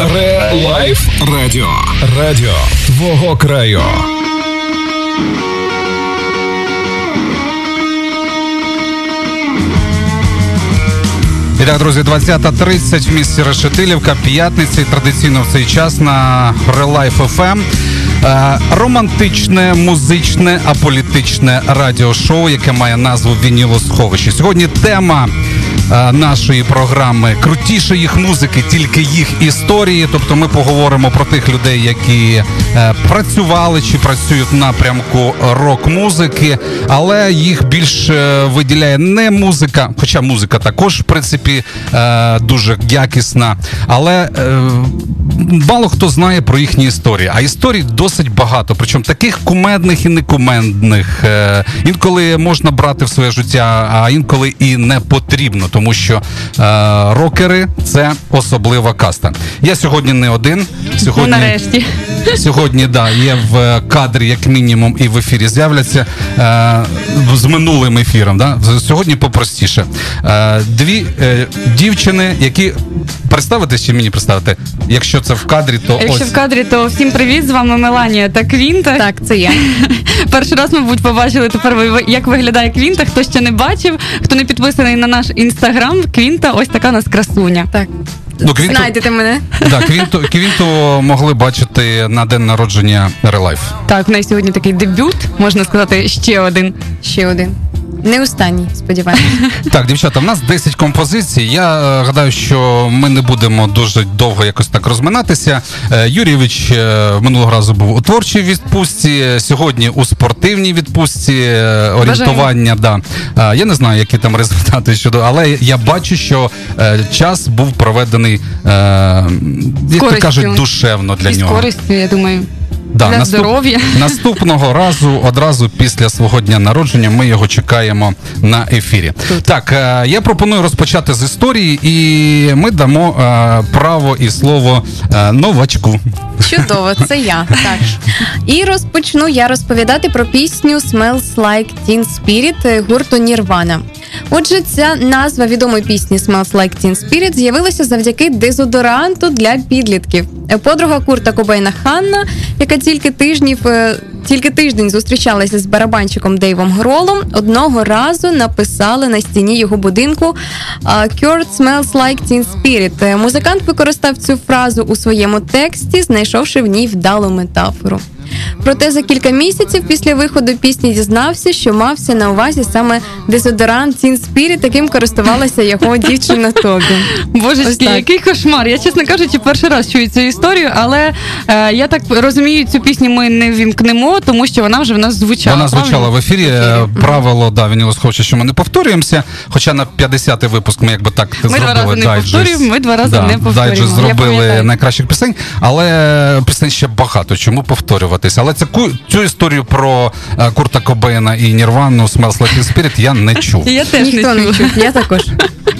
Relife Радіо. Радіо твого краю. І так, друзі, 20.30 в місті Решетилівка, п'ятниці. Традиційно в цей час на Relife FM. Е, романтичне, музичне, аполітичне радіошоу, яке має назву Вінілосховище. Сьогодні тема нашої програми крутіше їх музики, тільки їх історії. Тобто, ми поговоримо про тих людей, які е, працювали чи працюють напрямку рок-музики, але їх більше виділяє не музика, хоча музика також в принципі дуже якісна. Але мало хто знає про їхні історії. А історій досить багато. Причому таких кумедних і некумедних. Е, інколи можна брати в своє життя, а інколи і не потрібно, тому що е, рокери це особлива каста. Я сьогодні не один. Сьогодні ну, нарешті сьогодні да є в кадрі, як мінімум, і в ефірі з'являться е, з минулим ефіром. Да? Сьогодні попростіше. Е, дві е, дівчини, які представитись чи мені представити, якщо це в кадрі, то якщо ось. в кадрі, то всім привіт. З вами Меланія та Квінта. Так, це я. Перший раз, мабуть, побачили тепер як виглядає Квінта. Хто ще не бачив, хто не підписаний на наш інстаграм, Квінта, ось така у нас красуня. Так. Ну, квінту, Знайдете мене. Да, квінту, квінту могли бачити на день народження Relife. Так, в неї сьогодні такий дебют, можна сказати, ще один. Ще один. Не останній, сподіваюся. Так, дівчата, в нас 10 композицій. Я е, гадаю, що ми не будемо дуже довго якось так розминатися. Е, Юрійович е, минулого разу був у творчій відпустці, сьогодні у спортивній відпустці е, орієнтування. Да. Е, я не знаю, які там результати щодо, але я бачу, що е, час був проведений, як то кажуть, душевно для І нього. користю, я думаю. Да, Для наступ... здоров'я. Наступного разу, одразу після свого дня народження, ми його чекаємо на ефірі. Тут. Так, е, я пропоную розпочати з історії, і ми дамо е, право і слово е, новачку. Чудово, це я. Так. І розпочну я розповідати про пісню Smells Like Teen Spirit гурту Нірвана. Отже, ця назва відомої пісні Smells Like Teen Spirit з'явилася завдяки дезодоранту для підлітків. Подруга Курта Кобейна Ханна, яка тільки тижнів. Е, тільки тиждень зустрічалася з барабанщиком Дейвом Гролом. Одного разу написали на стіні його будинку «Kurt smells like teen spirit». Музикант використав цю фразу у своєму тексті, знайшовши в ній вдалу метафору. Проте за кілька місяців після виходу пісні дізнався, що мався на увазі саме дезодорант Teen Spirit, яким користувалася його дівчина Тобі. Божечки, який кошмар. Я, чесно кажучи, перший раз чую цю історію, але е, я так розумію, цю пісню ми не вімкнемо, тому що вона вже в нас звучала. Вона звучала в ефірі. В ефірі. Правило да, він хоче, що ми не повторюємося. Хоча на 50-й випуск ми якби так ми зробили два рази дайджест. не повторюємо, ми два рази да, не повторюємо. Дайджест зробили найкращих пісень, але пісень ще багато. Чому повторюватися? Але цю, цю історію про uh, Курта Кобейна і Нірвану Smells Like Teen Spirit я не чув. Я теж Ніхто не, не чув. Я також.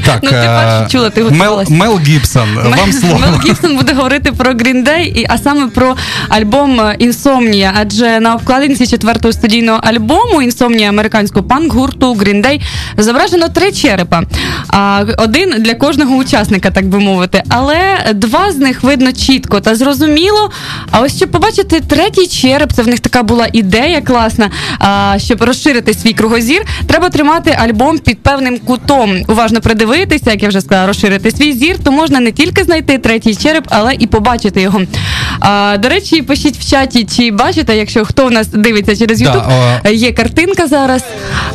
Так, ну, ти перше чула, ти Мел, Мел Гібсон, вам слово. Мел Гібсон буде говорити про Green Day, а саме про альбом Інсомнія. Адже на обкладинці четвертого студійного альбому Інсомнія американського панк-гурту Green Day зображено три черепа. А один для кожного учасника, так би мовити. Але два з них видно чітко та зрозуміло. А ось щоб побачити третій череп, це в них така була ідея класна. А, щоб розширити свій кругозір, треба тримати альбом під певним кутом. Уважно придивитися, як я вже сказала, розширити свій зір, то можна не тільки знайти третій череп, але і побачити його. А, До речі, пишіть в чаті, чи бачите, якщо хто в нас дивиться через YouTube, да, є картинка зараз.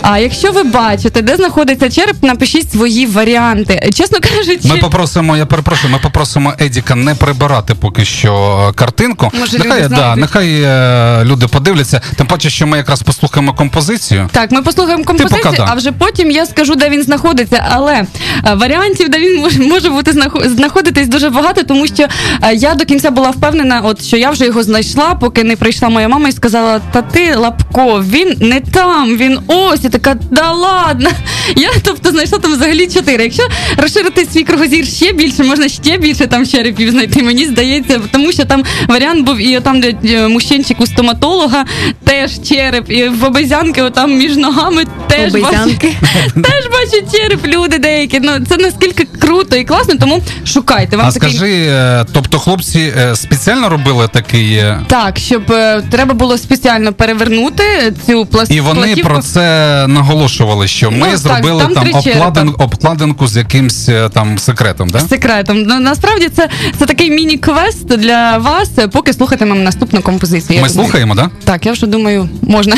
А якщо ви бачите, де знаходиться череп, напишіть свої варіанти. Чесно кажучи, ми попросимо, я перепрошую, ми попросимо Едіка не прибирати поки що картинку. Може, нехай да, нехай е, люди подивляться. Тим паче, що ми якраз послухаємо композицію. Так, ми послухаємо композицію, да. а вже потім я скажу, де він знаходиться. Але е, варіантів, де він може, може бути знаходитись дуже багато, тому що е, я до кінця була впевнена. от що я вже його знайшла, поки не прийшла моя мама і сказала: Та ти Лапко, він не там, він ось і така, да ладно. Я тобто знайшла там взагалі чотири. Якщо розширити свій кругозір ще більше, можна ще більше там черепів знайти. Мені здається, тому що там варіант був і там, де е, мужчинчик у стоматолога, теж череп, і в обезянки, отам між ногами теж Обезьянки. теж бачу череп, люди деякі. Ну це наскільки круто і класно, тому шукайте. Вам А такий- скажи, е, тобто хлопці е, спеціально робили такий. е, Так, щоб треба було спеціально перевернути цю пласт... І вони платівку. про це наголошували, що ми Ну, так, зробили там там, три обкладин, обкладинку з якимсь там секретом, да? секретом. Ну насправді це, це такий міні-квест для вас, поки слухатимемо наступну композицію. Я Ми слухаємо, слухаємо, да? Так, я вже думаю, можна.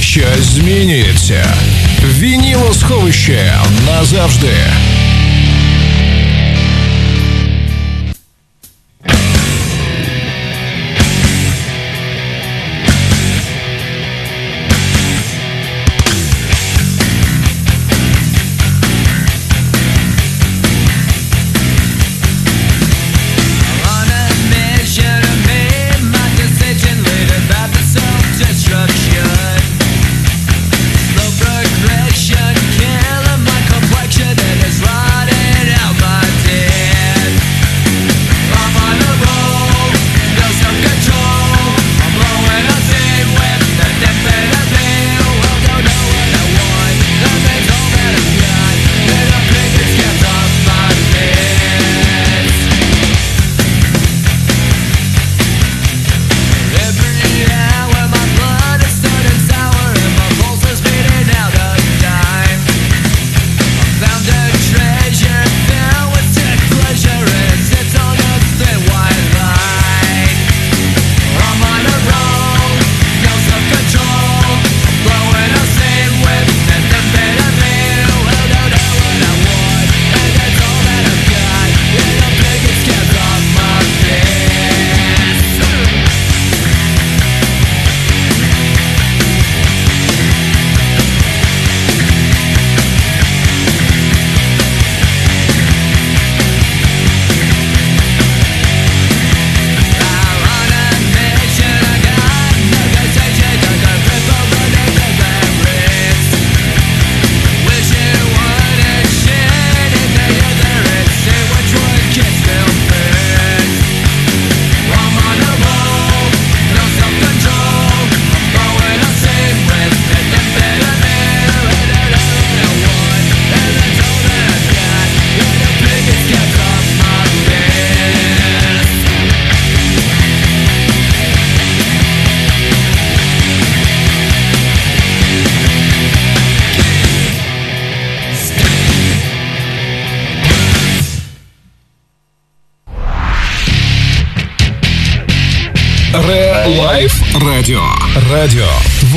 Щось змінюється. Вінілосховище назавжди.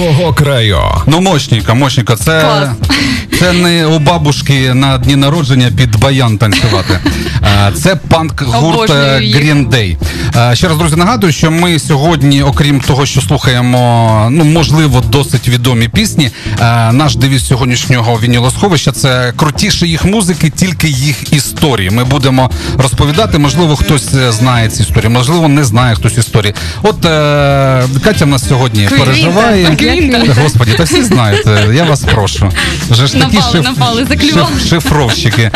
Твого краю. Ну, мощненько, мощненько. Це, Клас. це не у бабушки на дні народження під баян танцювати. Е, Це панк гурт їх. Green Day. Е, Ще раз, друзі, нагадую, що ми сьогодні, окрім того, що слухаємо, ну можливо, досить відомі пісні. е, Наш девіз сьогоднішнього вінілосховища це крутіше їх музики, тільки їх історії. Ми будемо розповідати. Можливо, хтось е, знає ці історії, можливо, не знає хтось історії. От Катя в нас сьогодні Квінта, переживає. Квінта. Господі, та всі знають. Я вас прошу. Вже ж такі Напали, напали, заклювали. шиф- шифровщики.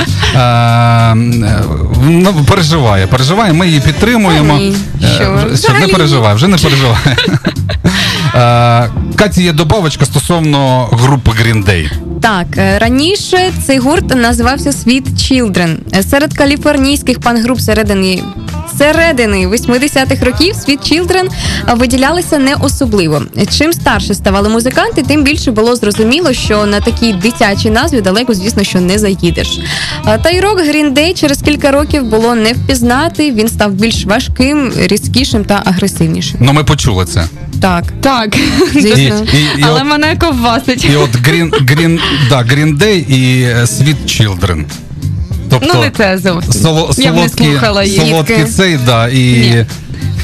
Переживає, переживає, ми її підтримуємо. Ні, Е, що взагалі не переживай, вже не переживай. Е, Каті є добавочка стосовно групи Green Day. Так, е, раніше цей гурт називався Sweet Children. Е, Серед каліфорнійських пан-груп середини середини 80-х років Sweet Children виділялися не особливо. Чим старше ставали музиканти, тим більше було зрозуміло, що на такій дитячій назві далеко, звісно, що не заїдеш. Та й рок Green Day через кілька років було не впізнати. Він став більш важким, різкішим та агресивнішим. Ну, ми почули це. Так, Так. Звісно. і, і, Але от, мене ковбасить. і от Green, Green, да, Green Day і е, Sweet Children. Тобто, Ну, не це зовсім. соло, Я б не солодкі, слухала її. солодкі цей, да, і Ні.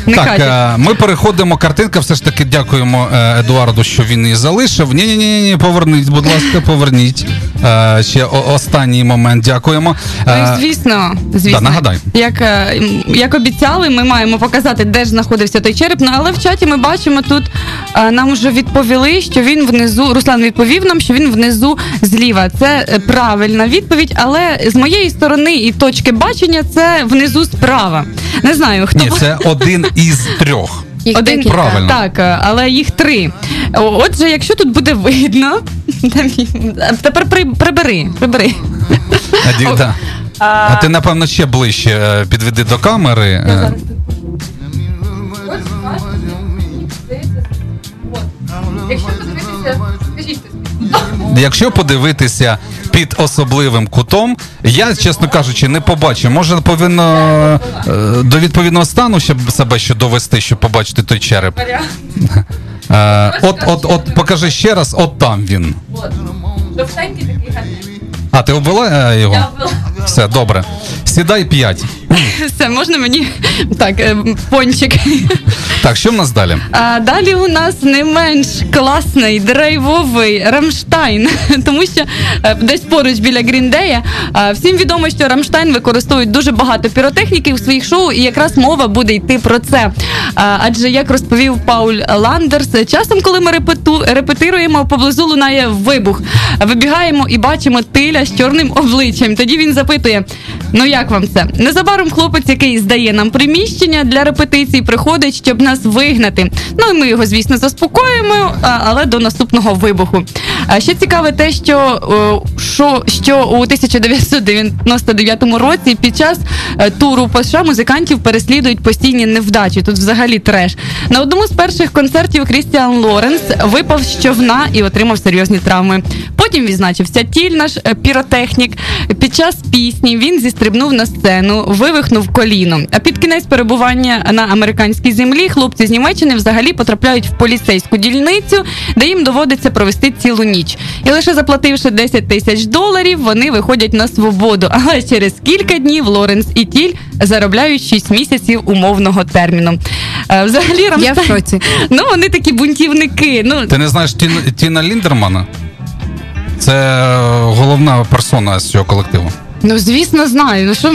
Так, е, ми переходимо. Картинка. Все ж таки дякуємо е, Едуарду, що він її залишив. Ні, ні, ні, ні, поверніть, будь ласка, поверніть. Е, Ще останній момент. Дякуємо. Ну, звісно, звісно. да, нагадай. Як, як обіцяли, ми маємо показати, де ж знаходився той череп. Ну, але в чаті ми бачимо тут, нам вже відповіли, що він внизу. Руслан відповів нам, що він внизу зліва. Це правильна відповідь, але з моєї сторони і точки бачення це внизу справа. Не знаю, хто Ні, це один із трьох. Їх Один декілька. Правильно. Так, е, але їх три. Отже, якщо тут буде видно, тепер при- прибери, прибери. А, ді- да. А ти, напевно, ще ближче е, підведи до камери. е, Якщо. Якщо подивитися під особливим кутом, я, чесно кажучи, не побачив. Може, повинно е, до відповідного стану щоб себе ще довести, щоб побачити той череп. Е, От, от, от, покажи ще раз, от там він. Жовтенький такий гарний. А, ти обвела е, його? Все, добре. Сідай п'ять. Все, можна мені так, е, пончик. Так, що в нас далі? А далі у нас не менш класний драйвовий Рамштайн, тому що е, десь поруч біля Гріндея е, всім відомо, що Рамштайн використовують дуже багато піротехніки у своїх шоу, і якраз мова буде йти про це. Адже як розповів Пауль Ландерс, часом, коли ми репету, репетируємо, поблизу лунає вибух. Вибігаємо і бачимо тиля з чорним обличчям. Тоді він запитує: Ну як вам це? Незабаром хлопець, який здає нам приміщення для репетицій, приходить, щоб нас вигнати. Ну і ми його, звісно, заспокоюємо, а, але до наступного вибуху. Ще цікаве те, що, що, що у 1999 році під час е, туру по США музикантів переслідують постійні невдачі. Тут взагалі треш. На одному з перших концертів Крістіан Лоренс випав з човна і отримав серйозні травми. Потім відзначився тіль наш е, піротехнік. Під час пісні він зістрибнув на сцену, вивихнув коліно. А під кінець перебування на американській землі хлопці з Німеччини взагалі потрапляють в поліцейську дільницю, де їм доводиться провести цілу ніч. І лише заплативши 10 тисяч доларів, вони виходять на свободу. Але через кілька днів Лоренс і Тіль заробляють 6 місяців умовного терміну. Е, Взагалі, Я в шоці. ну вони такі бунтівники. Ну Ти не знаєш Тіна, Тіна Ліндермана? Це е, головна персона з цього колективу. Ну, звісно, знаю. Ну що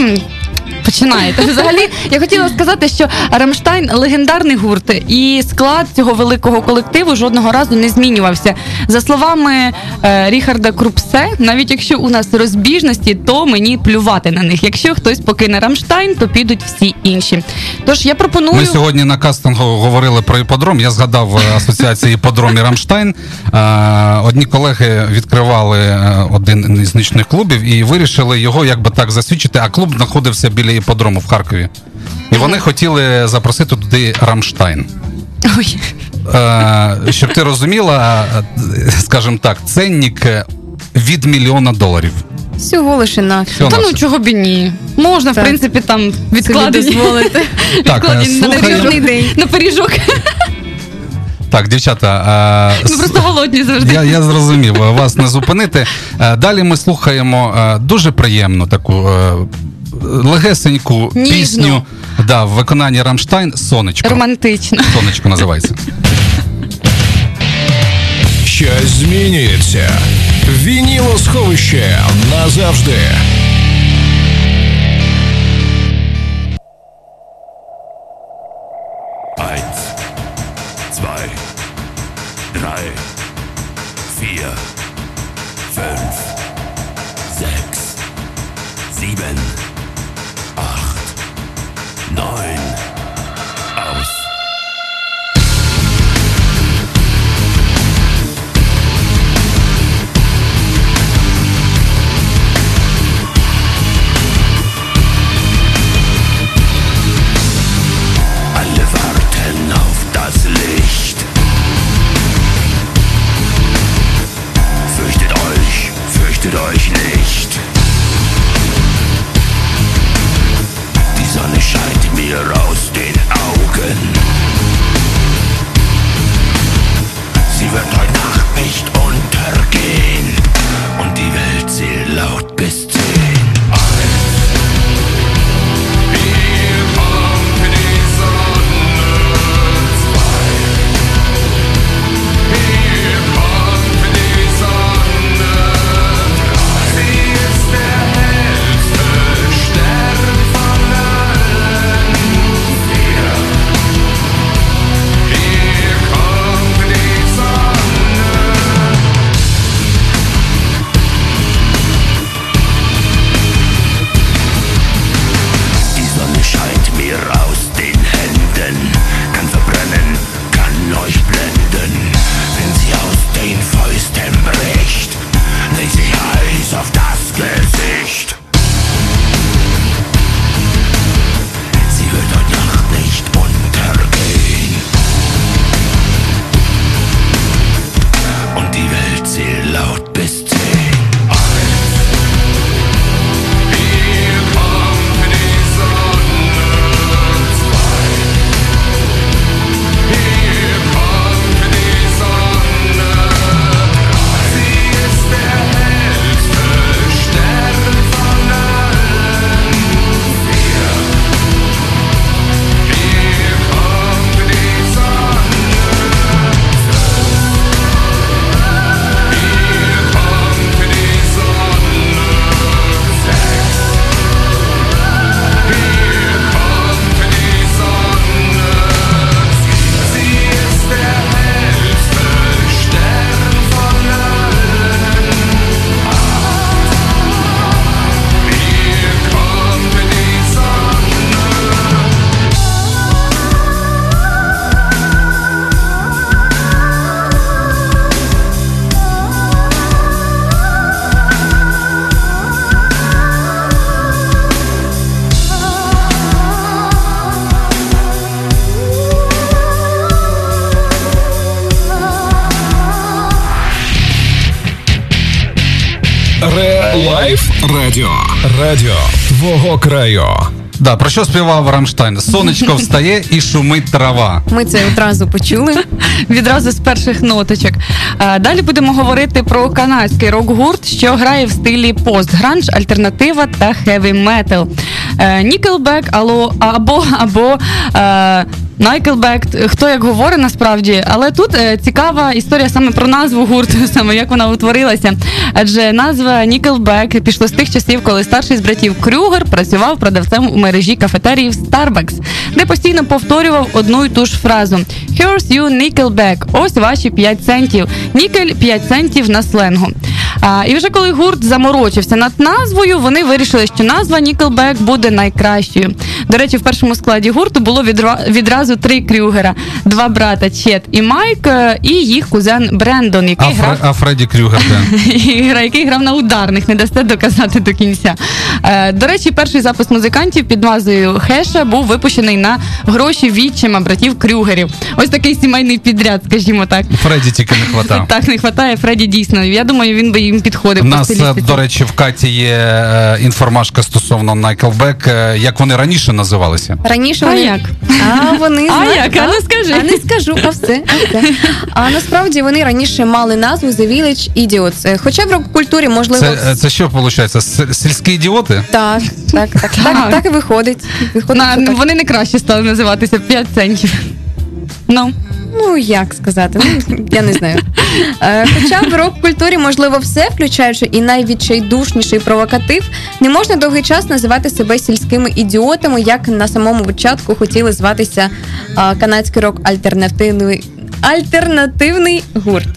починаєте? Взагалі, я хотіла сказати, що Рамштайн легендарний гурт, і склад цього великого колективу жодного разу не змінювався. За словами е, Ріхарда Крупсе, навіть якщо у нас розбіжності, то мені плювати на них. Якщо хтось покине Рамштайн, то підуть всі інші. Тож я пропоную. Ми сьогодні на кастингу говорили про іподром. Я згадав е, асоціації іподром і Рамштайн. Е, Одні колеги відкривали е, один із нічних клубів і вирішили його якби так засвідчити. А клуб знаходився біля іподрому в Харкові. І вони хотіли запросити туди Рамштайн. Ой. Е, Щоб ти розуміла, скажімо так, ценник е, від мільйона доларів. Всього лише на Всього Та ну чого б і ні. Можна, в принципі, там відкладені. дозволити. Так, е, відкладені на день. На пиріжок. Так, дівчата, е, Ми просто голодні завжди. Я, я зрозумів, вас не зупинити. Далі ми слухаємо дуже приємну таку е, легесеньку Ніжну. пісню да, в виконанні Рамштайн Сонечко. Романтично. Сонечко називається. Щось змінюється. Вінілосховище назавжди. Vier, fünf, sechs, sieben, nine. Радіо. Твого краю. Да, про що співав Рамштайн? Сонечко встає і шумить трава. Ми це одразу почули. Відразу з перших ноточок. Е, Далі будемо говорити про канадський рок-гурт, що грає в стилі пост-гранж, альтернатива та хеві метал. Нікелбек або або, Найкелбек, хто як говорить насправді, але тут е, цікава історія саме про назву гурту, саме як вона утворилася. Адже назва Nickelback пішло з тих часів, коли старший з братів Крюгер працював продавцем у мережі кафетеріїв Starbucks, де постійно повторював одну й ту ж фразу Here's you Nickelback, ось ваші 5 центів. Нікель 5 центів на сленгу. А, і вже коли гурт заморочився над назвою, вони вирішили, що назва Nickelback буде найкращою. До речі, в першому складі гурту було відра- відразу три Крюгера: два брата Чет і Майк, е, і їх кузен Брендон, який А, грав а Фредді Крюгер, який грав на ударних, не дасте доказати до кінця. Е, до речі, перший запис музикантів під назвою Хеша був випущений на гроші відчима братів Крюгерів. Ось такий сімейний підряд, скажімо так. Фредді тільки не хватав. Так, не вистачає Фредді дійсно. Я думаю, він би їм підходив. У нас, е, до речі, в Каті є е, інформашка стосовно Nickelback, е, як вони раніше називалися. Раніше А вони... як? А вони А як? А ну скажи. А не скажу, а все. а все. А насправді вони раніше мали назву The Village Idiots. Е, Хоча в рок-культурі можливо. Це, це що виходить? Сільські ідіоти? Так, так, так, так, Так. так і виходить. Виходить, На, так. вони не краще стали називатися 5 центів. Ну, Ну, як сказати, ну, я не знаю. Е, Хоча в рок-культурі можливо все, включаючи і найвідчайдушніший провокатив, не можна довгий час називати себе сільськими ідіотами, як на самому початку хотіли зватися е, канадський рок альтернативний. Альтернативний гурт.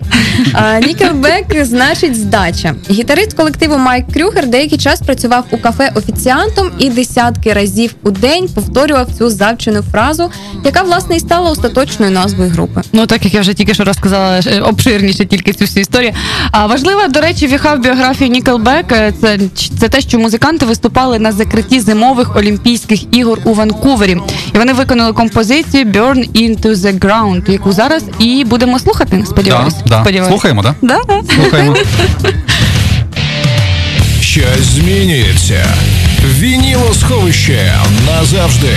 Нікелбек значить здача. Гітарист колективу Майк Крюгер деякий час працював у кафе офіціантом і десятки разів у день повторював цю завчену фразу, яка власне і стала остаточною назвою групи. Ну, так як я вже тільки що розказала е, обширніше тільки цю всю історію. А важлива, до речі, віха в біографії е, це, це те, що музиканти виступали на закритті зимових Олімпійських ігор у Ванкувері. І вони виконали композицію Burn into the Ground, яку зараз і будемо слухати. Сподіваюсь. Да, да. Сподіваюсь. Слухаємо, так? Да, да. Слухаємо. Щось змінюється. Вінілосховище назавжди.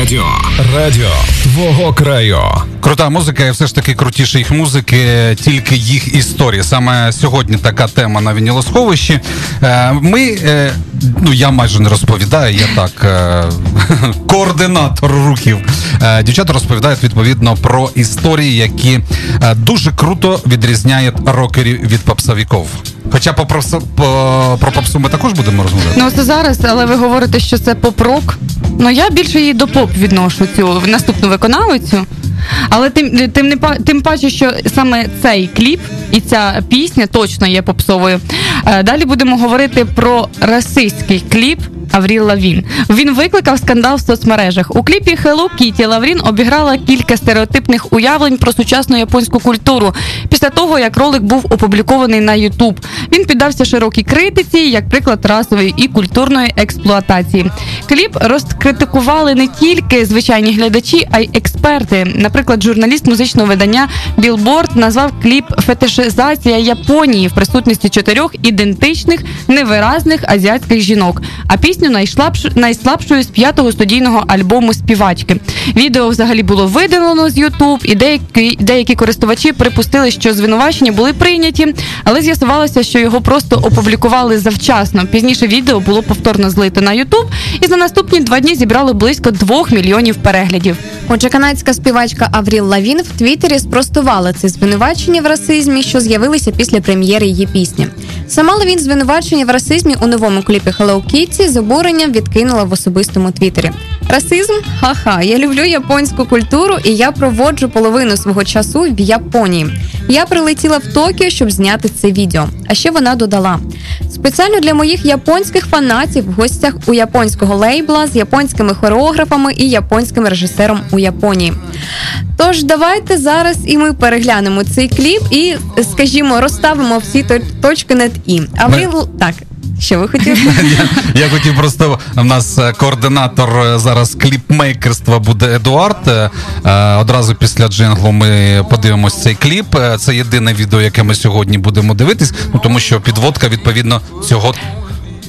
Радіо. Радіо твого краю. Крута музика, і все ж таки крутіше їх музики, тільки їх історії. Саме сьогодні така тема на вінілосховищі. Е, Ми, е, ну я майже не розповідаю, я так е, координатор рухів. Дівчата розповідають відповідно про історії, які дуже круто відрізняють рокерів від попсовиків. Хоча по, попсу- по, про попсу ми також будемо розмовляти. Ну це зараз, але ви говорите, що це поп-рок. Ну я більше її до поп відношу цю наступну виконавицю. Але тим, тим, не, тим паче, що саме цей кліп і ця пісня точно є попсовою. Е, Далі будемо говорити про расистський кліп. Авріл Лавін. Він викликав скандал в соцмережах. У кліпі Hello Kitty Лавін обіграла кілька стереотипних уявлень про сучасну японську культуру після того, як ролик був опублікований на YouTube. Він піддався широкій критиці, як приклад расової і культурної експлуатації. Кліп розкритикували не тільки звичайні глядачі, а й експерти. Наприклад, журналіст музичного видання Billboard назвав кліп фетишизація Японії в присутності чотирьох ідентичних невиразних азіатських жінок. А пісню найслабшою з п'ятого студійного альбому співачки. Відео взагалі було видалено з YouTube, і деякі, деякі користувачі припустили, що звинувачення були прийняті, але з'ясувалося, що його просто опублікували завчасно. Пізніше відео було повторно злито на YouTube, і за наступні два дні зібрало близько двох мільйонів переглядів. Отже, канадська співачка Авріл Лавін в Твіттері спростувала ці звинувачення в расизмі, що з'явилися після прем'єри її пісні. Сама Лавін звинувачення в расизмі у новому кліпі Hello Kitty з обуренням відкинула в особистому твіттері. Расизм? Ха-ха, я люблю японську культуру і я проводжу половину свого часу в Японії. Я прилетіла в Токіо, щоб зняти це відео. А ще вона додала: спеціально для моїх японських фанатів в гостях у японського лейбла з японськими хореографами і японським режисером у Японії. Тож давайте зараз і ми переглянемо цей кліп і, скажімо, розставимо всі точки над і. Авріл, так. Що ви хотіли? Я хотів просто в нас е, координатор е, зараз кліпмейкерства буде Едуард. Е, Одразу після джинглу ми подивимось цей кліп. Це єдине відео, яке ми сьогодні будемо дивитись, ну тому що підводка відповідно цього.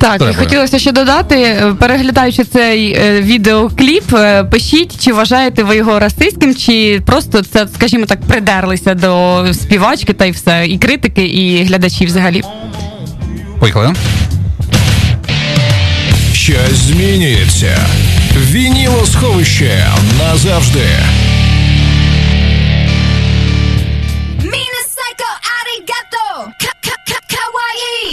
Так, і Треба. хотілося ще додати, переглядаючи цей е, відеокліп, е, пишіть, чи вважаєте ви його расистським, чи просто це, скажімо так, придерлися до співачки та й все, і критики, і глядачі взагалі. Поїхали. Щось змінюється. Вінілосховище назавжди. Mina psycho arigato ka ka ka kawaii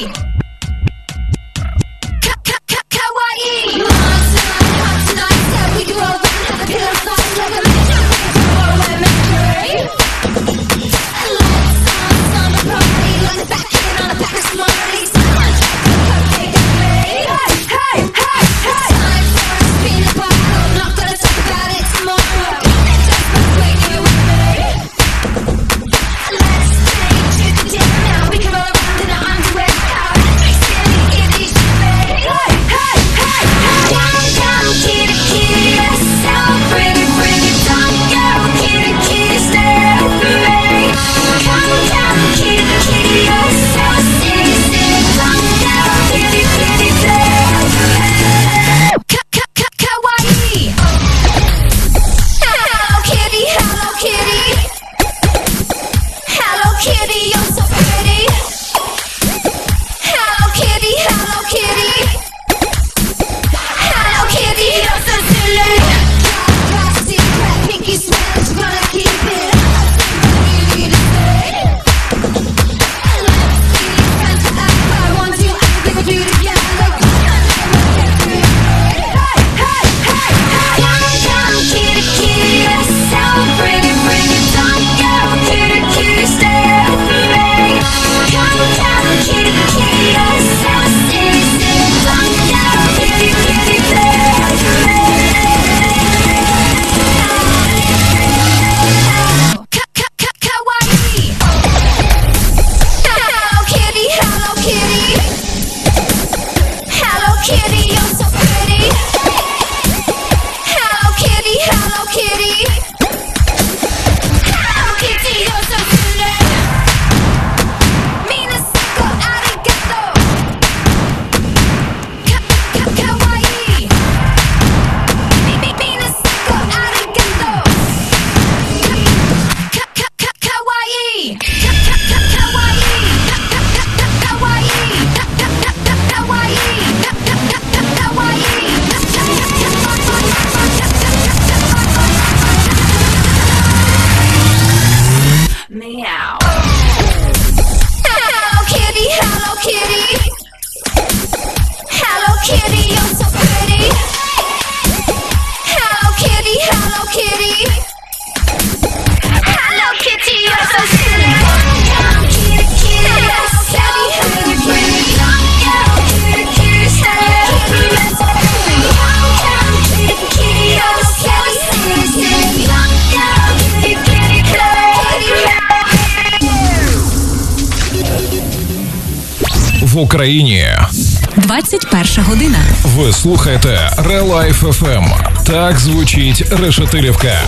ви слухаєте Релайф FM. Так звучить Решетилівка.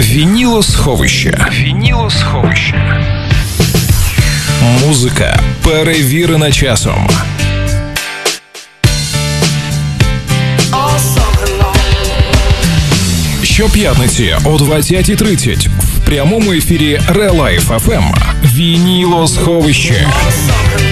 Вінілосховище. Вінілосховище. Музика перевірена часом. Щоп'ятниці о 20.30 в прямому ефірі Релайф FM. Вінілосховище. І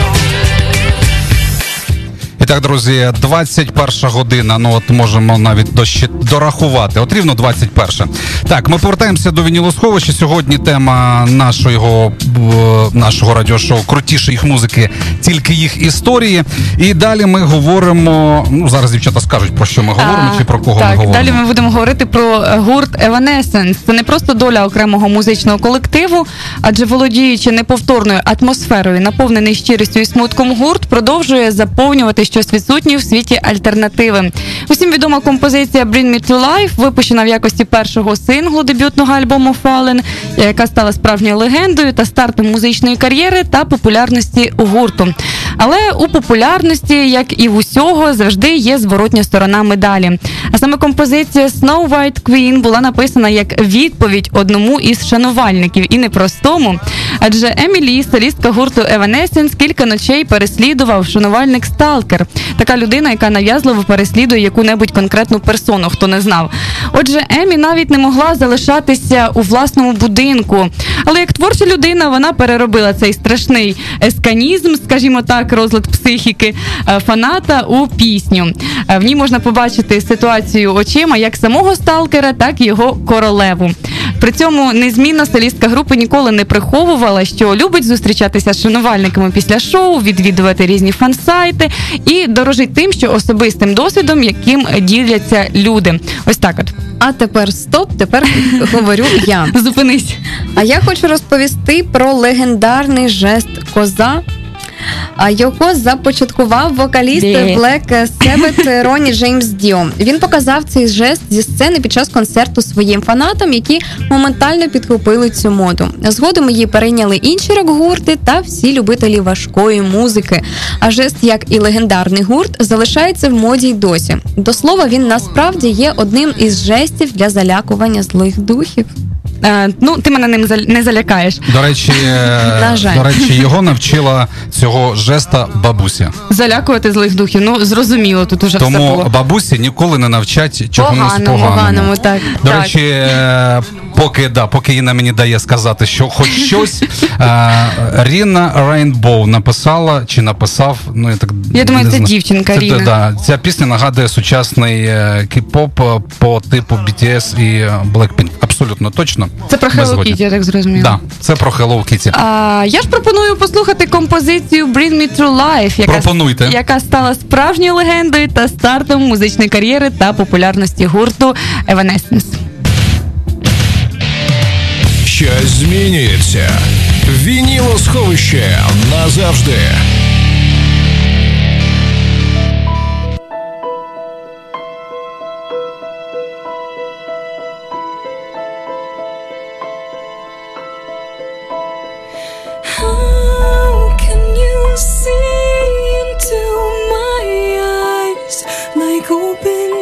Так, друзі, 21 година. Ну от можемо навіть дощі дорахувати. От рівно 21. Так, ми повертаємося до вінілосховища. Сьогодні тема нашого е, нашого радіошоу Крутіше їх музики, тільки їх історії. І далі ми говоримо. Ну зараз дівчата скажуть про що ми говоримо А, чи про кого так, ми говоримо. Далі ми будемо говорити про е, гурт Evanescence. Це не просто доля окремого музичного колективу, адже володіючи неповторною атмосферою, наповнений щирістю і смутком гурт, продовжує заповнювати щось відсутнє в світі альтернативи. Усім відома композиція Bring Me to Life, випущена в якості першого синглу дебютного альбому Fallen, яка стала справжньою легендою та стартом музичної кар'єри та популярності гурту. Але у популярності, як і в усього, завжди є зворотня сторона медалі. А саме композиція Snow White Queen була написана як відповідь одному із шанувальників і непростому. Адже Емілі, солістка гурту Evanescence, кілька ночей переслідував шанувальник Сталкер. Така людина, яка нав'язливо переслідує яку-небудь конкретну персону, хто не знав. Отже, Емі навіть не могла залишатися у власному будинку. Але як творча людина, вона переробила цей страшний есканізм, скажімо так, розлад психіки е, фаната у пісню. Е, В ній можна побачити ситуацію очима як самого сталкера, так і його королеву. При цьому незмінна солістка групи ніколи не приховувала, що любить зустрічатися з шанувальниками після шоу, відвідувати різні фан-сайти і дорожить тим, що особистим досвідом, яким діляться люди. Ось так от. А тепер стоп, тепер говорю я. Зупинись. А я хочу розповісти про легендарний жест коза. А його започаткував вокаліст? Black Sabbath Ронні Джеймс Діо. Він показав цей жест зі сцени під час концерту своїм фанатам, які моментально підхопили цю моду. Згодом її перейняли інші рок-гурти та всі любителі важкої музики. А жест, як і легендарний гурт, залишається в моді й досі. До слова, він насправді є одним із жестів для залякування злих духів. Е, ну, ти мене ним не залякаєш. До речі, е, до речі, його навчила цього жеста бабуся. Залякувати злих духів. Ну, зрозуміло, тут уже все Тому було. бабусі ніколи не навчать чомусь Поганому, поганому. так. До Так. речі, е, поки да, поки Інна мені дає сказати, що хоч щось, Ріна Рейнбоу написала чи написав. Ну я так Я думаю, не це знаю. дівчинка Це, Ріна. Да, ця пісня нагадує сучасний кей-поп е, по типу BTS і Blackpink. Абсолютно точно. Це про Hello. Kitty, я так зрозуміла. Да, це про Hello Kitty. А, я ж пропоную послухати композицію Bring Me True Life, яка, Пропонуйте. яка стала справжньою легендою та стартом музичної кар'єри та популярності гурту Evanescence. Щось змінюється. Вінілосховище назавжди. hoping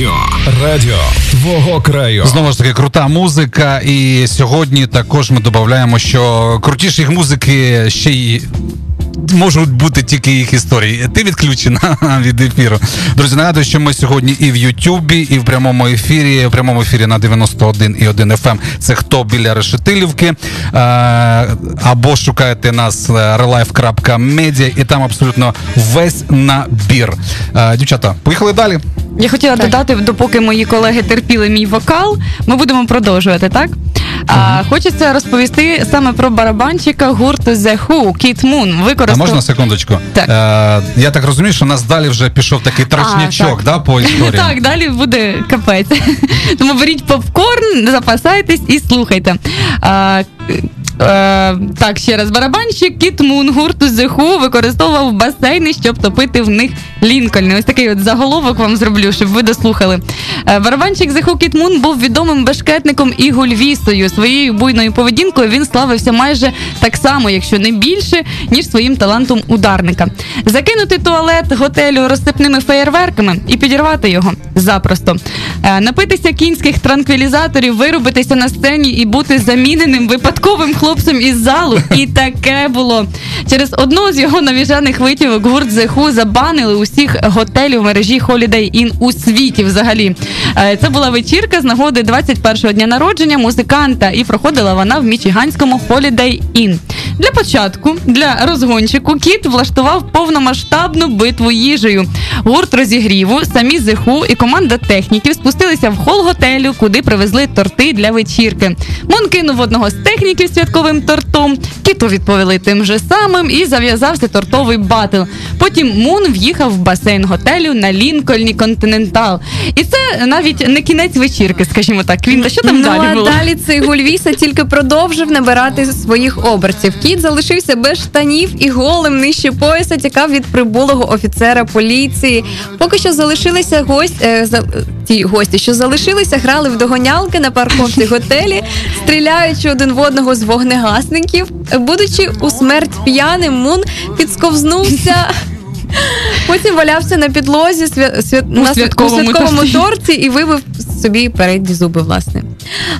Радіо. Радіо твого краю. Знову ж таки, крута музика. І сьогодні також ми додаємо, що крутіші музики ще й. Можуть бути тільки їх історії. Ти відключена від ефіру. Друзі, нагадую, що ми сьогодні і в Ютубі, і в прямому ефірі, в прямому ефірі на 91 і 1 FM. Це хто біля Решетилівки. Е, або шукаєте нас е, relife.media і там абсолютно весь набір. Е, дівчата, поїхали далі. Я хотіла додати, допоки мої колеги терпіли мій вокал, ми будемо продовжувати, так? А, хочеться розповісти саме про барабанщика гурту The Who, Кіт Мун. А можна секундочку? Так. Е, я так розумію, що у нас далі вже пішов такий трошнячок, так. да, по історії. Так, далі буде капець. Тому беріть попкорн, запасайтесь і слухайте. А, так, ще раз, барабанщик Кіт Мун гурту Who використовував басейни, щоб топити в них Лінкольни. Ось такий от заголовок вам зроблю, щоб ви дослухали. Е, барабанщик The Кіт Мун був відомим бешкетником і гульвісою. Своєю буйною поведінкою він славився майже так само, якщо не більше, ніж своїм талантом ударника. Закинути туалет готелю розсипними феєрверками і підірвати його запросто. Е, Напитися кінських транквілізаторів, вирубитися на сцені і бути заміненим випадковим хлопцем із залу. І таке було. Через одну з його навіжених витівок гурт Who забанили усіх готелів мережі Holiday Inn у світі взагалі. Е, Це була вечірка з нагоди 21-го дня народження музиканта, і проходила вона в мічиганському Holiday Inn. Для початку, для розгончику, кіт влаштував повномасштабну битву їжею. Гурт розігріву, самі зеху і команда техніків спустилися в хол готелю, куди привезли торти для вечірки. Мун кинув одного з техніків святковим тортом. Кіту відповіли тим же самим і зав'язався тортовий батл. Потім Мун в'їхав в басейн готелю на Лінкольні Континентал. І це навіть не кінець вечірки, скажімо так. Квінта, що там ну, далі а було? далі цей гульвіса тільки продовжив набирати своїх обертів. Кіт залишився без штанів і голим нижче пояса тікав від прибулого офіцера поліції. Поки що залишилися гості, е, за, ті гості, що залишилися, грали в догонялки на парковці готелі, стріляючи один в одного з вогнегасників. Будучи у смерть п'яним, Мун підсковзнувся. Потім валявся на підлозі свя... свя... У на святковому святковому торті і вибив собі передні зуби, власне.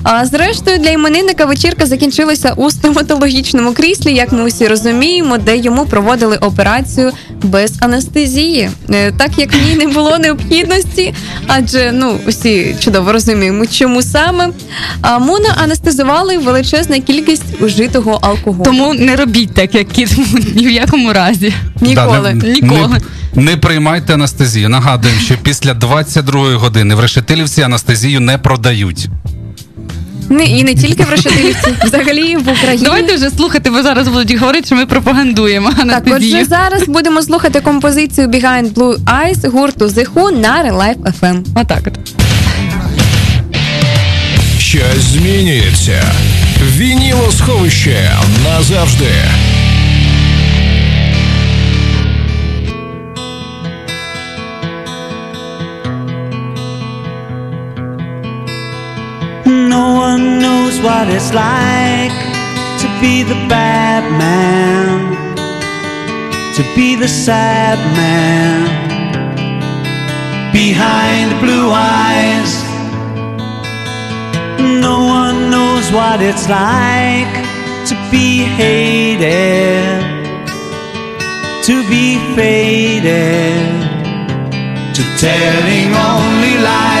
А зрештою, для іменинника вечірка закінчилася у стоматологічному кріслі, як ми усі розуміємо, де йому проводили операцію без анестезії. Е, Так як в ній не було необхідності, адже ну усі чудово розуміємо, чому саме. А Муна анестезували величезна кількість ужитого алкоголю. Тому не робіть так, як кіт ні в якому разі. Ніколи. Да, не, Ніколи. Не, не приймайте анестезію. Нагадуємо, що після 22-ї години в Решетилівці анестезію не продають. Не, і не тільки в Решетилівці, взагалі в Україні. Давайте вже слухати, бо зараз будуть говорити, що ми пропагандуємо Так, отже, зараз будемо слухати композицію Behind Blue Eyes гурту The Who на Relife FM. Отак от. Щось змінюється. Вінілосховище назавжди. No one knows what it's like to be the bad man, to be the sad man behind blue eyes. No one knows what it's like to be hated, to be faded, to telling only lies.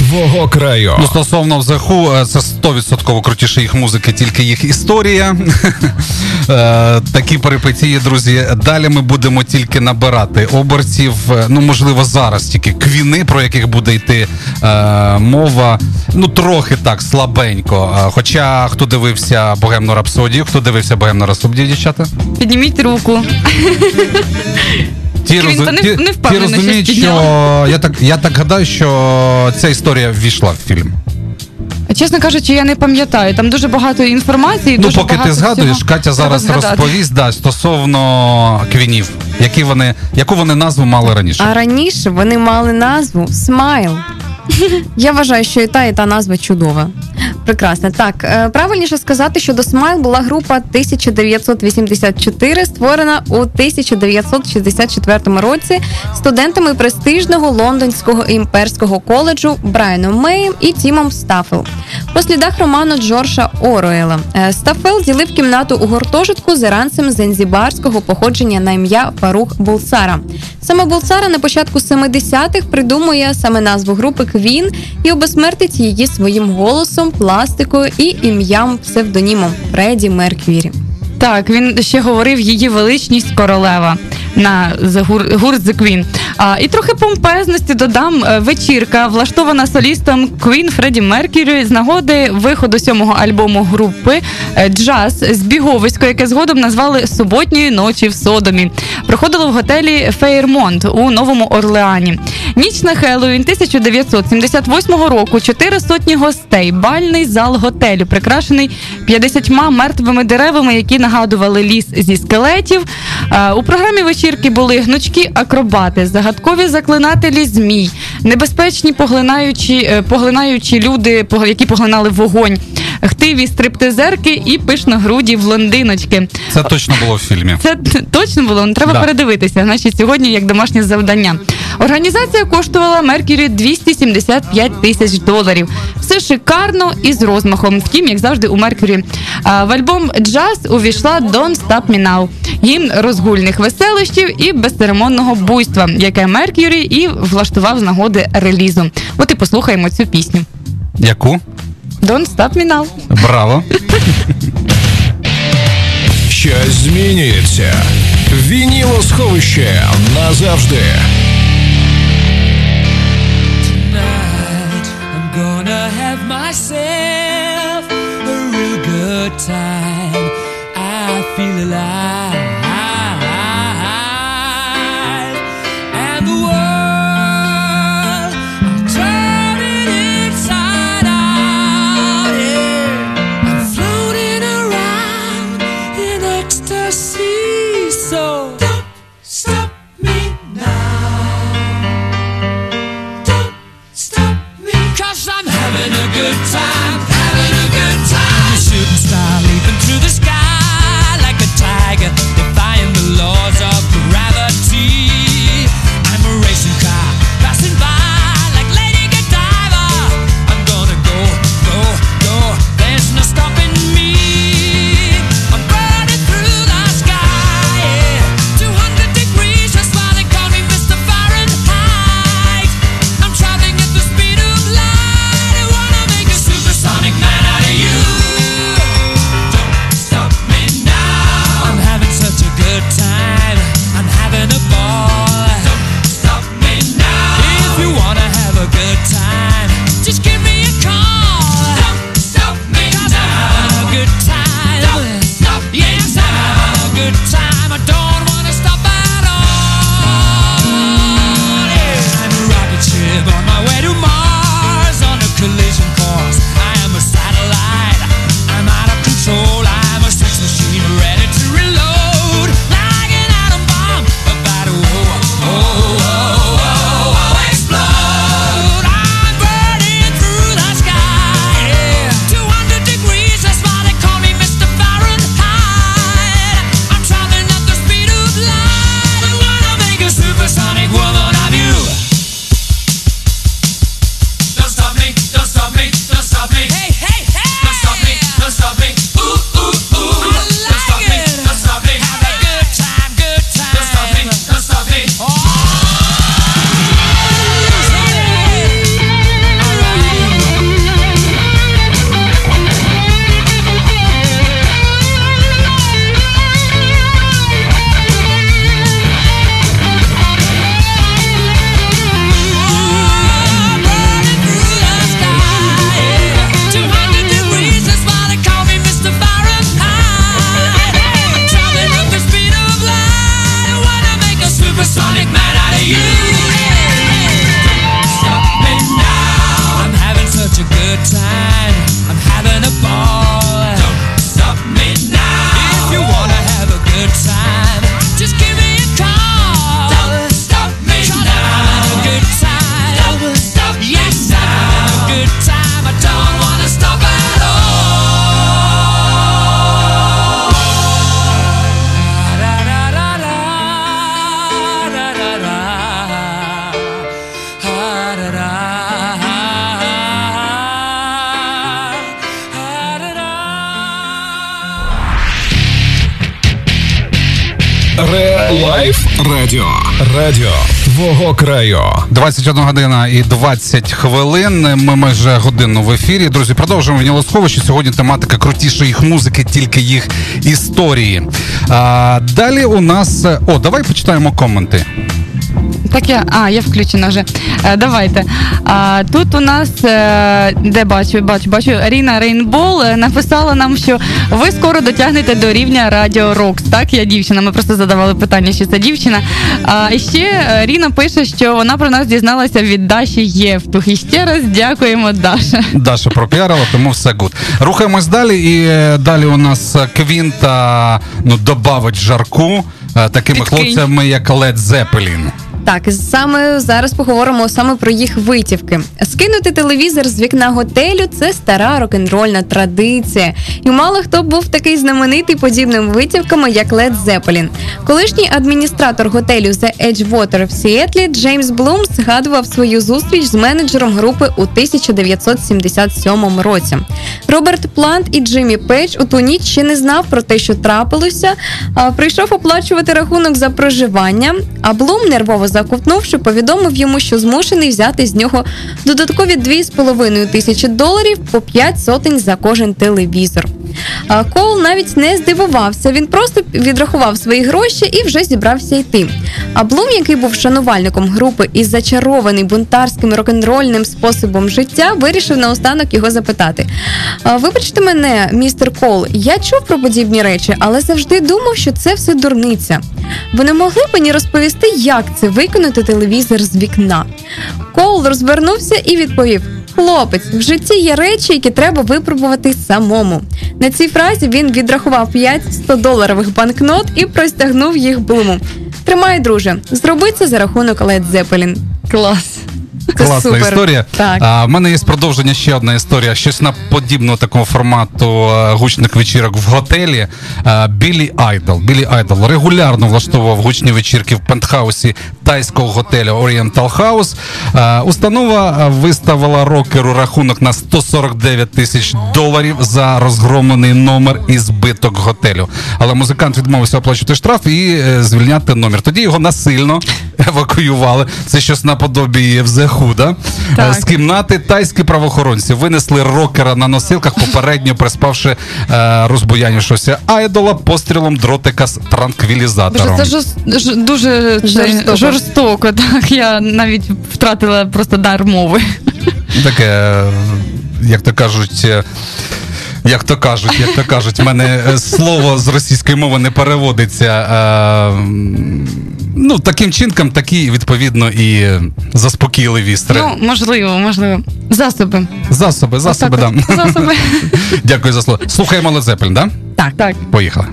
твого краю. Ну, стосовно взаху, е, це 100% крутіше їх музики, тільки їх історія. Е, Такі перипетії, друзі. Далі ми будемо тільки набирати оберців. Ну, можливо, зараз тільки квіни, про яких буде йти е, мова. Ну, трохи так, слабенько. Хоча хто дивився Богемну рапсодію, хто дивився Богемну рапсодію, дівчата? Підніміть руку. Ті, Він роз- то не- ті- не ті розуміють, що я так, я так гадаю, що ця історія ввійшла в фільм. Чесно кажучи, я не пам'ятаю. Там дуже багато інформації. Ну, дуже поки багато ти згадуєш, всього. Катя зараз згадати. розповість да, стосовно квінів, які вони, яку вони назву мали раніше. А раніше вони мали назву Smile. Я вважаю, що і та, і та назва чудова. Прекрасно. Так, е, правильніше сказати, що до Smile була група 1984, створена у 1964 році студентами престижного лондонського імперського коледжу Брайаном Меєм і Тімом Стаффел. По слідах роману Джорджа Оруела. Е, Стаффел ділив кімнату у гуртожитку з іранцем занзібарського походження на ім'я Фарух Булсара. Саме Булсара на початку 70-х придумує саме назву групи Queen і обезсмертить її своїм голосом, пластикою і ім'ям псевдонімом Фредді Меркʼюрі. Так, він ще говорив її величність королева на The гурт The Queen. А, і трохи помпезності додам е, вечірка, влаштована солістом Queen Фредді Меркюрі з нагоди виходу сьомого альбому групи е, Jazz збіговисько, яке згодом назвали Суботньої ночі в Содомі. Проходило в готелі Фейрмонт у Новому Орлеані. Ніч на Хеллоуін 1978 року. Чотири сотні гостей. Бальний зал готелю, прикрашений 50 мертвими деревами, які нагадували ліс зі скелетів. Е, У програмі вечірки були гнучкі акробати, загадкові заклинателі змій, небезпечні поглинаючі, е, поглинаючі люди, які поглинали вогонь, хтиві стриптизерки і пишногруді блондиночки. Це точно було в фільмі. Це точно було, ну треба Да. передивитися. Значить, сьогодні як домашнє завдання. Організація коштувала Меркюрі 275 тисяч доларів. Все шикарно і з розмахом. Втім, як завжди, у Меркюрі. В альбом Джаз увійшла Don't Stop Me Now. Гімн розгульних веселищів і безцеремонного буйства, яке Меркюрі і влаштував з нагоди релізу. От і послухаємо цю пісню. Яку? Don't Stop Me Now. Браво. Щось змінюється. Вінілосховище назавжди. Tonight I'm gonna have myself a real good time. I feel alive. Лайф Радіо. Радіо твого краю. 21 година і 20 хвилин. Ми майже годину в ефірі. Друзі, продовжуємо вінілосховище. Сьогодні тематика крутіше їх музики, тільки їх історії. А, далі у нас. О, давай почитаємо коменти. Так я, а, я включена вже. Е, давайте. А, тут у нас, е, де бачу, бачу, бачу, Ріна Рейнбол е, написала нам, що ви скоро дотягнете до рівня Радіо Рокс. Так, я дівчина. Ми просто задавали питання, що це дівчина. А і ще е, Ріна пише, що вона про нас дізналася від Даші Євтух. І ще раз дякуємо, Даша. Даша пропіарила, тому все гуд. Рухаємось далі. І е, далі у нас Квінта ну, добавить жарку е, такими Підкинь. хлопцями, як Led Zeppelin. Так, саме зараз поговоримо саме про їх витівки. Скинути телевізор з вікна готелю це стара рок-н-рольна традиція. І мало хто був такий знаменитий подібними витівками, як Led Zeppelin. Колишній адміністратор готелю The Edgewater в Сіетлі Джеймс Блум згадував свою зустріч з менеджером групи у 1977 році. Роберт Плант і Джиммі Пейдж у ту ніч ще не знав про те, що трапилося. а, Прийшов оплачувати рахунок за проживання. А Блум, нервово заковтнувши, повідомив йому, що змушений взяти з нього додаткові 2,5 тисячі доларів по 5 сотень за кожен телевізор. Коул навіть не здивувався. Він просто відрахував свої гроші і вже зібрався йти. А Блум, який був шанувальником групи і зачарований бунтарським рок-н-рольним способом життя, вирішив наостанок його запитати: Вибачте мене, містер Кол, я чув про подібні речі, але завжди думав, що це все дурниця. Ви не могли мені розповісти, як це виконати телевізор з вікна? Коул розвернувся і відповів. Хлопець, в житті є речі, які треба випробувати самому. На цій фразі він відрахував 5 100-доларових банкнот і простягнув їх блуму. Тримай, друже, зроби це за рахунок Led Zeppelin. Клас. Це Класна супер. історія. Так. А, в мене є продовження ще одна історія. Щось на подібного такого формату гучних вечірок в готелі. Білі Айдол. Білі Айдол регулярно влаштовував гучні вечірки в пентхаусі тайського готелю Oriental House. Установа виставила рокеру рахунок на 149 тисяч доларів за розгромлений номер і збиток готелю. Але музикант відмовився оплачувати штраф і е, звільняти номер. Тоді його насильно евакуювали. Це щось наподобі взеху, да? Так. Е, З кімнати тайські правоохоронці винесли рокера на носилках, попередньо приспавши е, розбуянившися айдола пострілом дротика з Боже, транквілізатором. це жорст, ж- дуже Жорстоко. жорстоко. Так я навіть втратила просто дар мови. Таке, е, як то кажуть. Як то кажуть, як то кажуть, в мене е, слово з російської мови не переводиться. Е, ну, таким чинком, такі, відповідно, і заспокійливі стре... Ну, можливо, можливо. Засоби. засоби, засоби, Отак да. Засоби. Дякую за слово. Слухаємо Zeppelin, да? Так, так. Поїхали.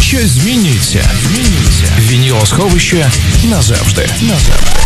Щось змінюється. Змінюється. Вінілосховище назавжди. Назавжди.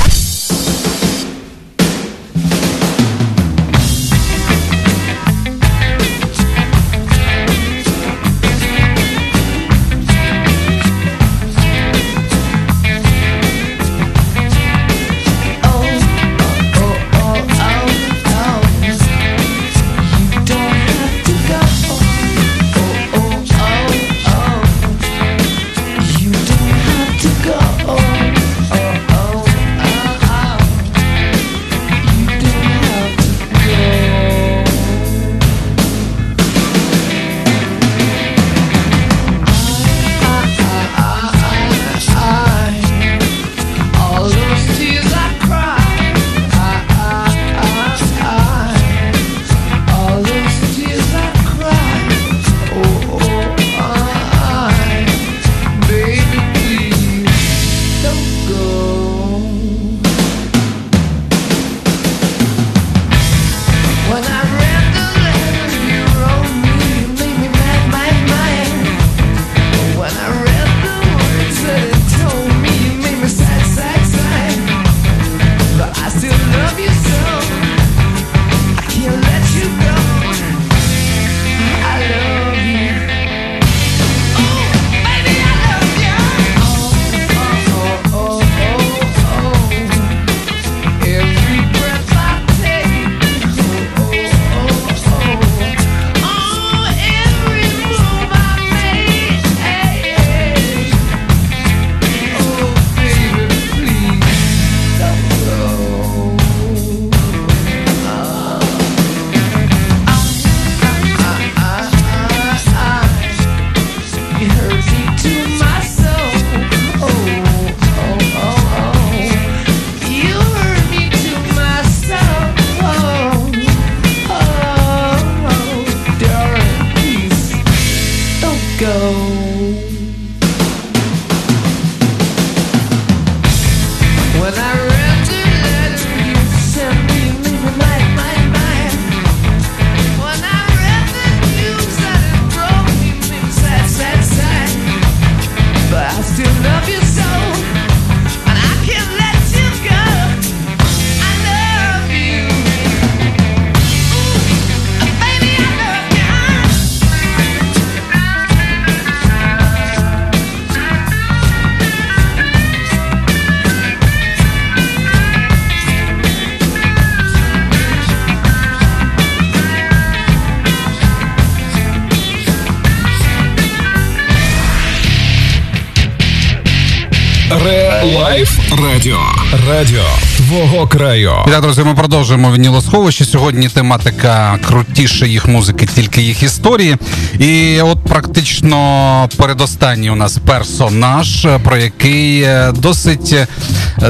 Радіо твого краю. І друзі, ми продовжуємо вінілосховище. Сьогодні тематика крутіше їх музики, тільки їх історії. І от практично передостанній у нас персонаж, про який е, досить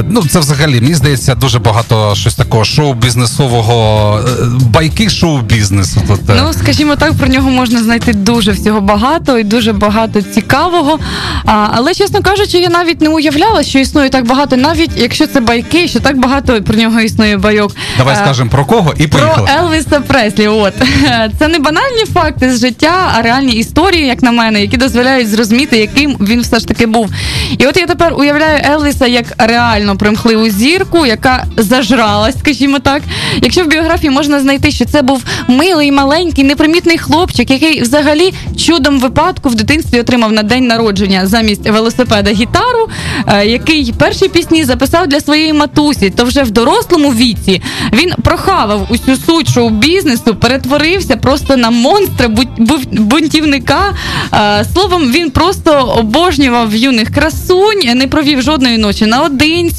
ну це взагалі мені здається дуже багато щось такого шоу-бізнесового е, байки шоу-бізнесу. Е. Ну, скажімо так, про нього можна знайти дуже всього багато і дуже багато цікавого. А, але, чесно кажучи, я навіть не уявляла, що існує так багато, навіть якщо це байки, що так багато про нього існує байок. Давай А, скажемо про кого і Про поїхали. Елвіса Преслі. От це не банальні факти з життя, а реальні історії, як на мене, які дозволяють зрозуміти, яким він все ж таки був. І от я тепер уявляю Елвіса як реально примхливу зірку, яка зажралась, скажімо так. Якщо в біографії можна знайти, що це був милий, маленький, непримітний хлопчик, який взагалі чудом випадку в дитинстві отримав на день народження замість велосипеда гітару, е, який перші пісні записав для своєї матусі, то вже в дорослому віці він прохавав усю суть шоу-бізнесу, перетворився просто на монстра бунтівника. Е, Словом, він просто обожнював юних красунь, не провів жодної ночі наодинці.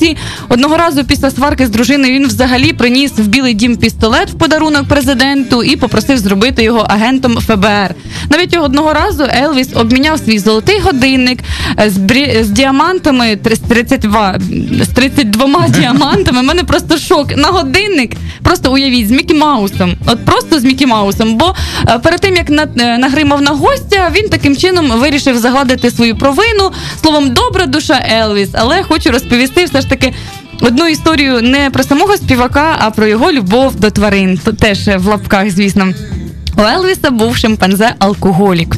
Одного разу після сварки з дружиною він взагалі приніс в Білий дім пістолет в подарунок президенту і попросив зробити його агентом ФБР. Навіть одного разу Елвіс обміняв свій золотий годинник е, з, брі... з діамантами з 32, з 32 діамантами. У мене просто шок на годинник. Просто уявіть з Мікі Маусом. От просто з Мікі Маусом. Бо е, перед тим як е, нагримав на гостя, він таким чином вирішив загладити свою провину. Словом, добра душа Елвіс. Але хочу розповісти все ж таки. Одну історію не про самого співака, а про його любов до тварин. Теж е, в лапках, звісно. У Елвіса був шимпанзе алкоголік.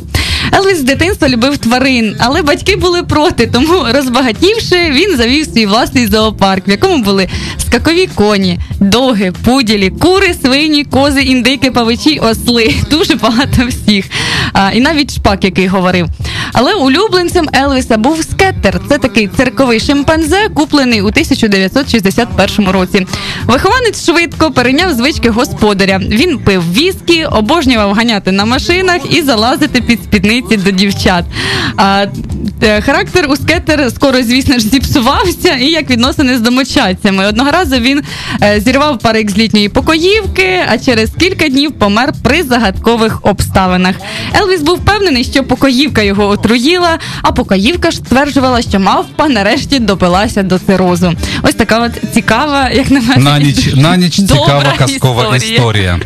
Елвіс з дитинства любив тварин, але батьки були проти, тому розбагатівши, він завів свій власний зоопарк, в якому були скакові коні, доги, пуділі, кури, свині, кози, індики, павичі, осли. Дуже багато всіх. А, і навіть шпак, який говорив. Але улюбленцем Елвіса був скеттер. Це такий цирковий шимпанзе, куплений у 1961 році. Вихованець швидко перейняв звички господаря. Він пив віскі, обожнював ганяти на машинах і залазити під спідниці до дівчат. А, е, характер у скеттер скоро, звісно ж, зіпсувався, і як відносини з домочадцями. Одного разу він е, зірвав парик з літньої покоївки, а через кілька днів помер при загадкових обставинах. Елвіс був впевнений, що покоївка його отруїла, а покоївка ж стверджувала, що мавпа нарешті допилася до цирозу. Ось така от цікава, як на мене. На ніч, на ніч цікава казкова історія.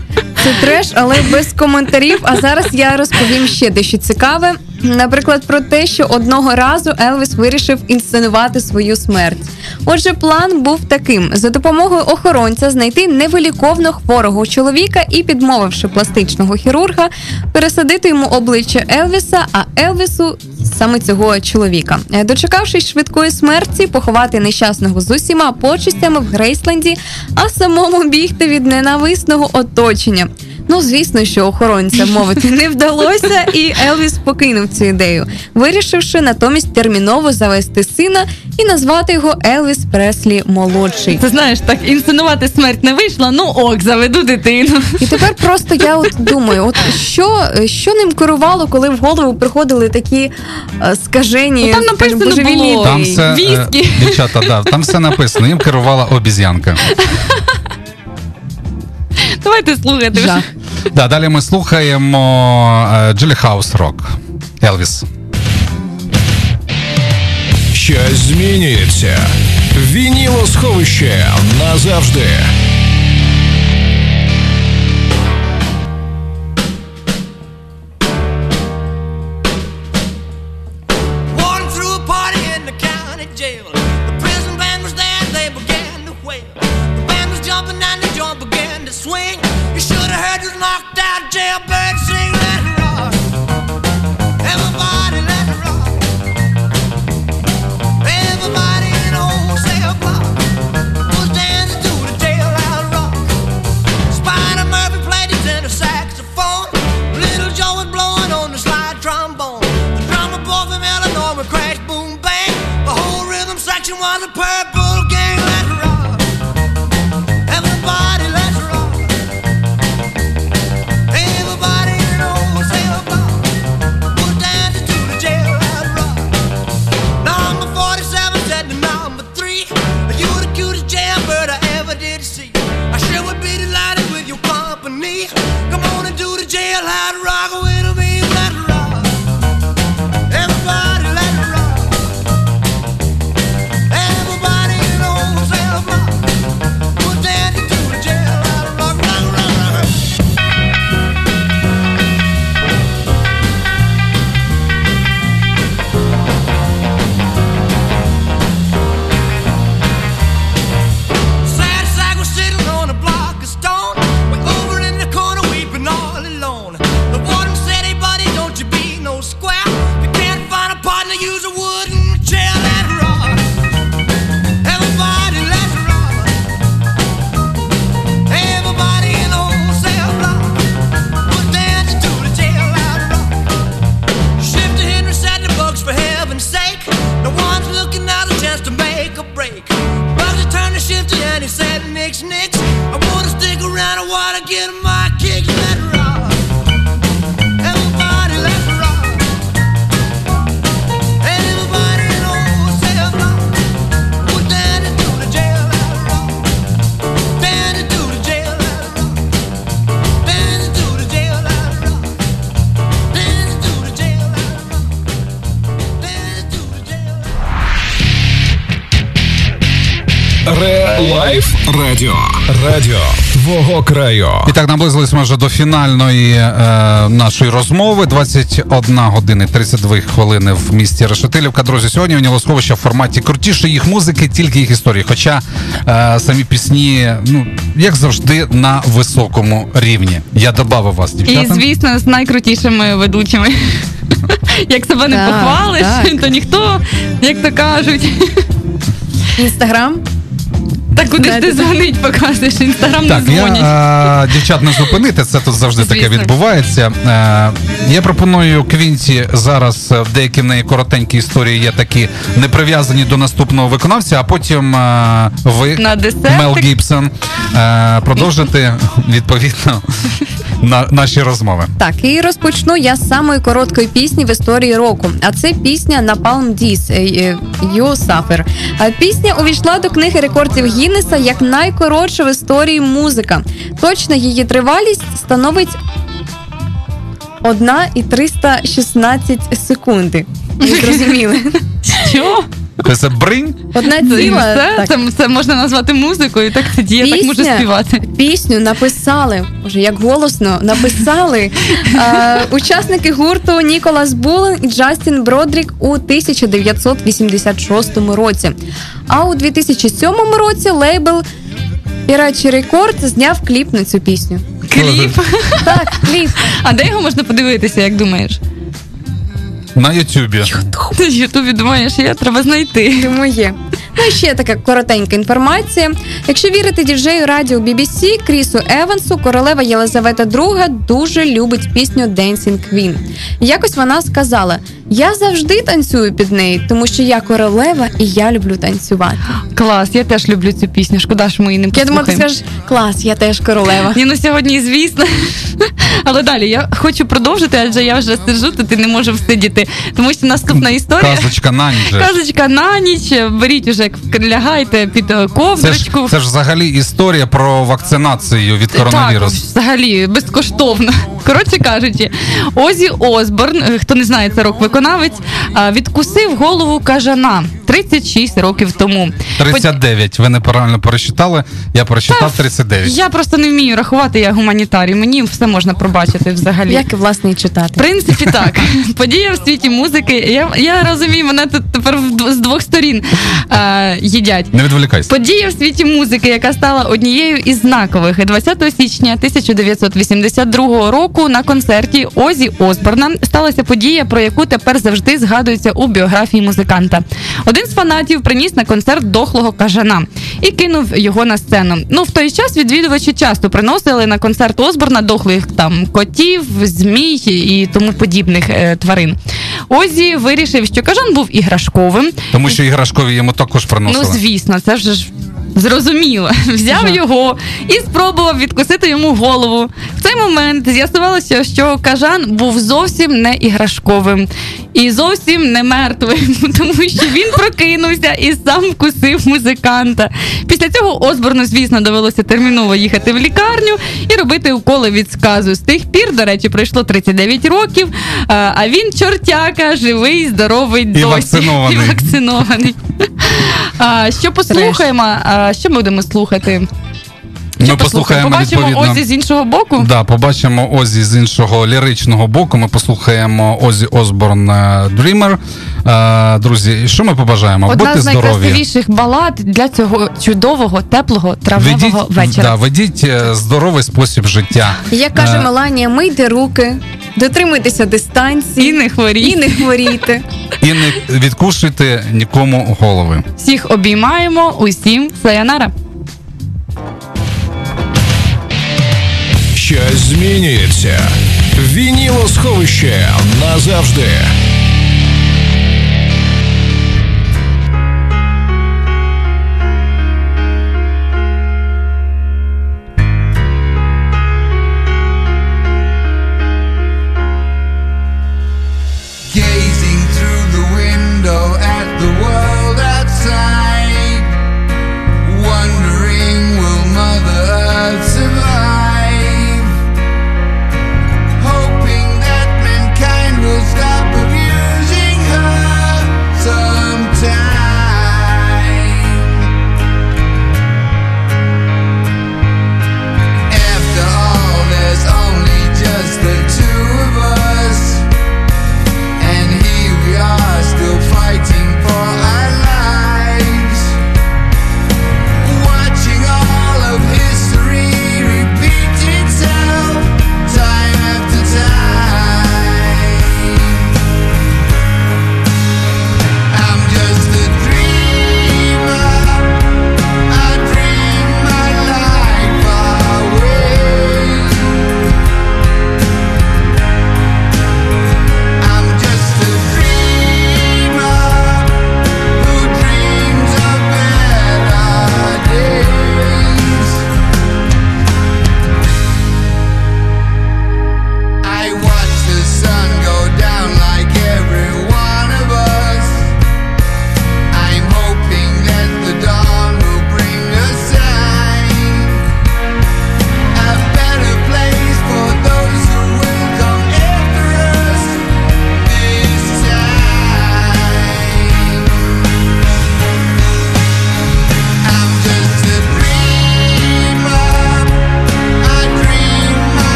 Це треш, але без коментарів. А зараз я розповім ще дещо цікаве. Наприклад, про те, що одного разу Елвіс вирішив інсценувати свою смерть. Отже, план був таким: за допомогою охоронця знайти невиліковно хворого чоловіка і, підмовивши пластичного хірурга, пересадити йому обличчя Елвіса, а Елвісу саме цього чоловіка. Е, Дочекавшись швидкої смерті, поховати нещасного з усіма почистями в Грейсленді, а самому бігти від ненависного оточення. Ну, звісно, що охоронця мовити не вдалося, і Елвіс покинув цю ідею, вирішивши натомість терміново завести сина і назвати його Елвіс Преслі молодший. Ти знаєш, так інсценувати смерть не вийшло, ну ок, заведу дитину. І тепер просто я от думаю, от що, що ним керувало, коли в голову приходили такі е, скажені, Ну, там скажімо, написано божевільні було. Там все, е, дівчата, да, там все написано. Їм керувала обіз'янка. Давайте слухати. вже. Да, далі ми слухаємо Джилі Хаус Рок. Елвіс. Щось змінюється. Вінілосховище назавжди. Краю. І так наблизились ми вже до фінальної е, нашої розмови. 21 години 32 хвилини в місті Решетилівка. Друзі, сьогодні у Нілосховища в форматі крутіше їх музики, тільки їх історії. Хоча е, самі пісні, ну як завжди, на високому рівні. Я добавив вас, І, звісно, з найкрутішими ведучими. Як себе не похвалиш, то ніхто, як то кажуть, Інстаграм. Так куди ж ти дзвонить, показуєш, інстаграм не Так, дзвонять. я е, дівчат не зупинити, це тут завжди таке Звісно. відбувається. Е, я пропоную Квінті зараз е, в деякі в неї коротенькі історії є такі не прив'язані до наступного виконавця, а потім е, ви, На десертик. Мел Гібсон, е, продовжити відповідно на наші розмови. Так, і розпочну я з самої короткої пісні в історії року. А це пісня Napalm Death е, е, You Пісня увійшла до книги рекордів Гіннеса як найкоротша в історії музика. Точна її тривалість становить 1 і 316 секунди. Ви зрозуміли? Що? Це бринь? Одна ціла. це, так. це, це можна назвати музикою, так тоді я так можу співати. Пісню написали, вже як голосно, написали е, учасники гурту Ніколас Булен і Джастін Бродрік у 1986 році. А у 2007 році лейбл Ірачі Рекорд зняв кліп на цю пісню. Кліп. Так, кліп. А де його можна подивитися, як думаєш? На Ютубі. Ти в Ютубі думаєш, я треба знайти. Тому є. Ну і ще така коротенька інформація. Якщо вірити діджею радіо BBC Крісу Евансу, королева Єлизавета II дуже любить пісню Dancing Queen. Якось вона сказала: Я завжди танцюю під неї, тому що я королева і я люблю танцювати. Клас, я теж люблю цю пісню. Шкода, що ми її не Я послухаємо. думала, ти скажеш, клас, я теж королева. Ні, ну сьогодні, звісно. Але далі я хочу продовжити, адже я вже сиджу, тут і не можу всидіти. Тому що наступна історія. Казочка на ніч. Казочка на ніч. Беріть уже, лягайте під е, Це ж, це ж взагалі історія про вакцинацію від Так, коронавірусу. взагалі безкоштовно. Коротше кажучи, Озі Осборн, е, хто не знає, це рок-виконавець, відкусив голову кажана 36 років тому. 39. Ви неправильно пересчитали. Я пересчитав 39. Я просто не вмію рахувати, я гуманітарій. Мені все можна пробачити взагалі. Як і власне і В принципі, так. Подія в світі музики. Я, я розумію, мене тут тепер з двох сторін е, їдять. Не відволікайся. Подія в світі музики, яка стала однією із знакових 20 січня 1982 року на концерті Озі Осборна сталася подія, про яку тепер завжди згадується у біографії музиканта. Один з фанатів приніс на концерт дохлого кажана і кинув його на сцену. Ну в той час відвідувачі часто приносили на концерт Осборна дохлих там котів, змій і тому подібних е, тварин. Озі вирішив, що кажан був іграшковим. Тому що іграшкові йому також Ну, звісно, це вже ж Зрозуміло, взяв його і спробував відкусити йому голову. В цей момент з'ясувалося, що кажан був зовсім не іграшковим і зовсім не мертвим, тому що він прокинувся і сам вкусив музиканта. Після цього Осборну, звісно, довелося терміново їхати в лікарню і робити уколи від сказу. З тих пір, до речі, пройшло 39 років, а він чортяка, живий, здоровий, досі. вакцинований. І вакцинований. Що послухаємо? Що будемо слухати? Ми послухаємо Побачимо відповідно. Озі з іншого боку. Да, побачимо Озі з іншого ліричного боку. Ми послухаємо Озі Осборн Dreamer. Е, Друзі, що ми побажаємо? Одна Будьте з здорові. найкрасивіших балад для цього чудового, теплого травневого Ведіть, вечора. да, ведіть е, здоровий спосіб життя. Як каже Е, Меланія, мийте руки, дотримуйтеся дистанції І не хворіть. і не хворійте. І не відкушуйте нікому голови. Всіх обіймаємо, усім саянара. Щось змінюється. Вінілосховище назавжди.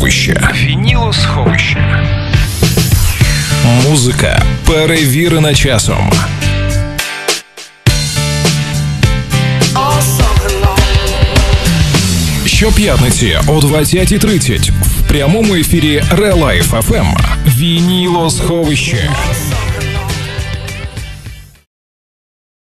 Вінілосховище. Вінілосховище. Музика перевірена часом. Щоп'ятниці о 20.30 в прямому ефірі Релайф FM. Вінілосховище.